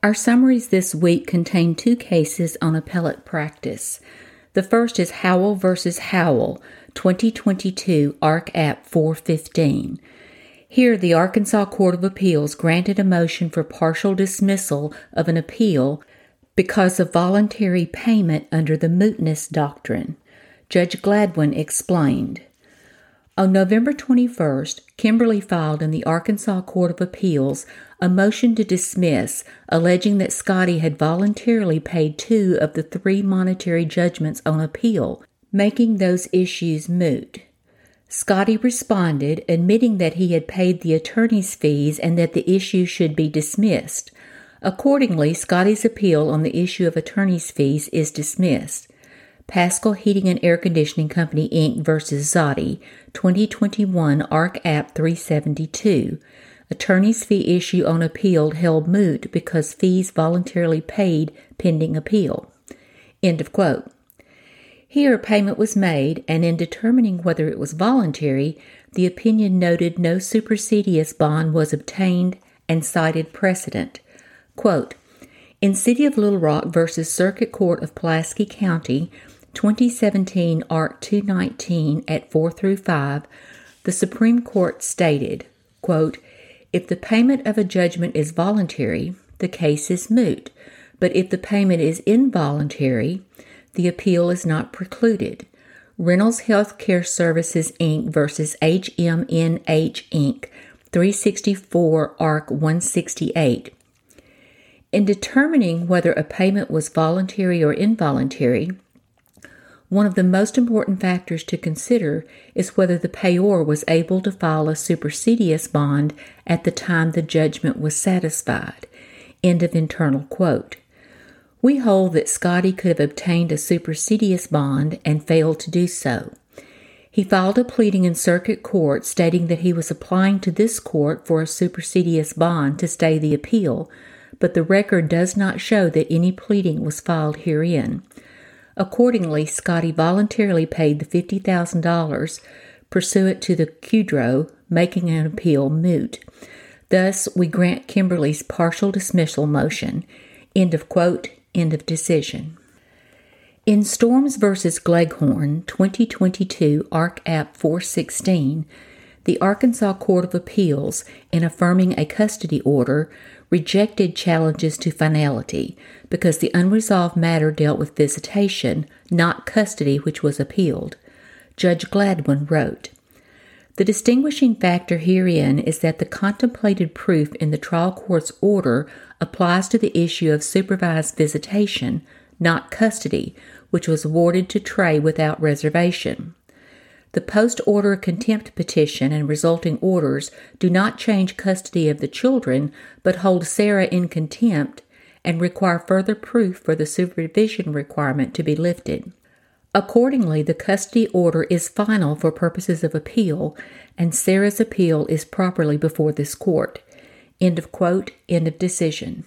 Our summaries this week contain two cases on appellate practice. The first is Howell v. Howell, 2022 Ark. App 415. Here, the Arkansas Court of Appeals granted a motion for partial dismissal of an appeal because of voluntary payment under the mootness doctrine. Judge Gladwin explained. On November 21st, Kimberly filed in the Arkansas Court of Appeals a motion to dismiss, alleging that Scotty had voluntarily paid two of the three monetary judgments on appeal, making those issues moot. Scotty responded, admitting that he had paid the attorney's fees and that the issue should be dismissed. Accordingly, Scotty's appeal on the issue of attorney's fees is dismissed. Paschal Heating and Air Conditioning Company Inc. v. Zotti, 2021 Ark App 372. Attorney's fee issue on appeal held moot because fees voluntarily paid pending appeal. End of quote. Here, payment was made, and in determining whether it was voluntary, the opinion noted no supersedeas bond was obtained and cited precedent. Quote, in City of Little Rock versus Circuit Court of Pulaski County, 2017 Ark 219 at 4 through 5, the Supreme Court stated, quote, If the payment of a judgment is voluntary, the case is moot, but if the payment is involuntary, the appeal is not precluded. Reynolds Healthcare Services Inc. versus HMNH Inc. 364 Ark 168. In determining whether a payment was voluntary or involuntary, one of the most important factors to consider is whether the payor was able to file a supersedeas bond at the time the judgment was satisfied. End of internal quote. We hold that Scotty could have obtained a supersedeas bond and failed to do so. He filed a pleading in circuit court stating that he was applying to this court for a supersedeas bond to stay the appeal, but the record does not show that any pleading was filed herein. Accordingly, Scotty voluntarily paid the $50,000 pursuant to the QDRO, making an appeal moot. Thus, we grant Kimberly's partial dismissal motion. End of quote, end of decision. In Storms v. Gleghorn, 2022 Ark. App 416, the Arkansas Court of Appeals, in affirming a custody order, rejected challenges to finality because the unresolved matter dealt with visitation, not custody, which was appealed. Judge Gladwin wrote The distinguishing factor herein is that the contemplated proof in the trial court's order applies to the issue of supervised visitation, not custody, which was awarded to Trey without reservation. The post order contempt petition and resulting orders do not change custody of the children, but hold Sarah in contempt and require further proof for the supervision requirement to be lifted. Accordingly, the custody order is final for purposes of appeal, and Sarah's appeal is properly before this court. End of quote, end of decision.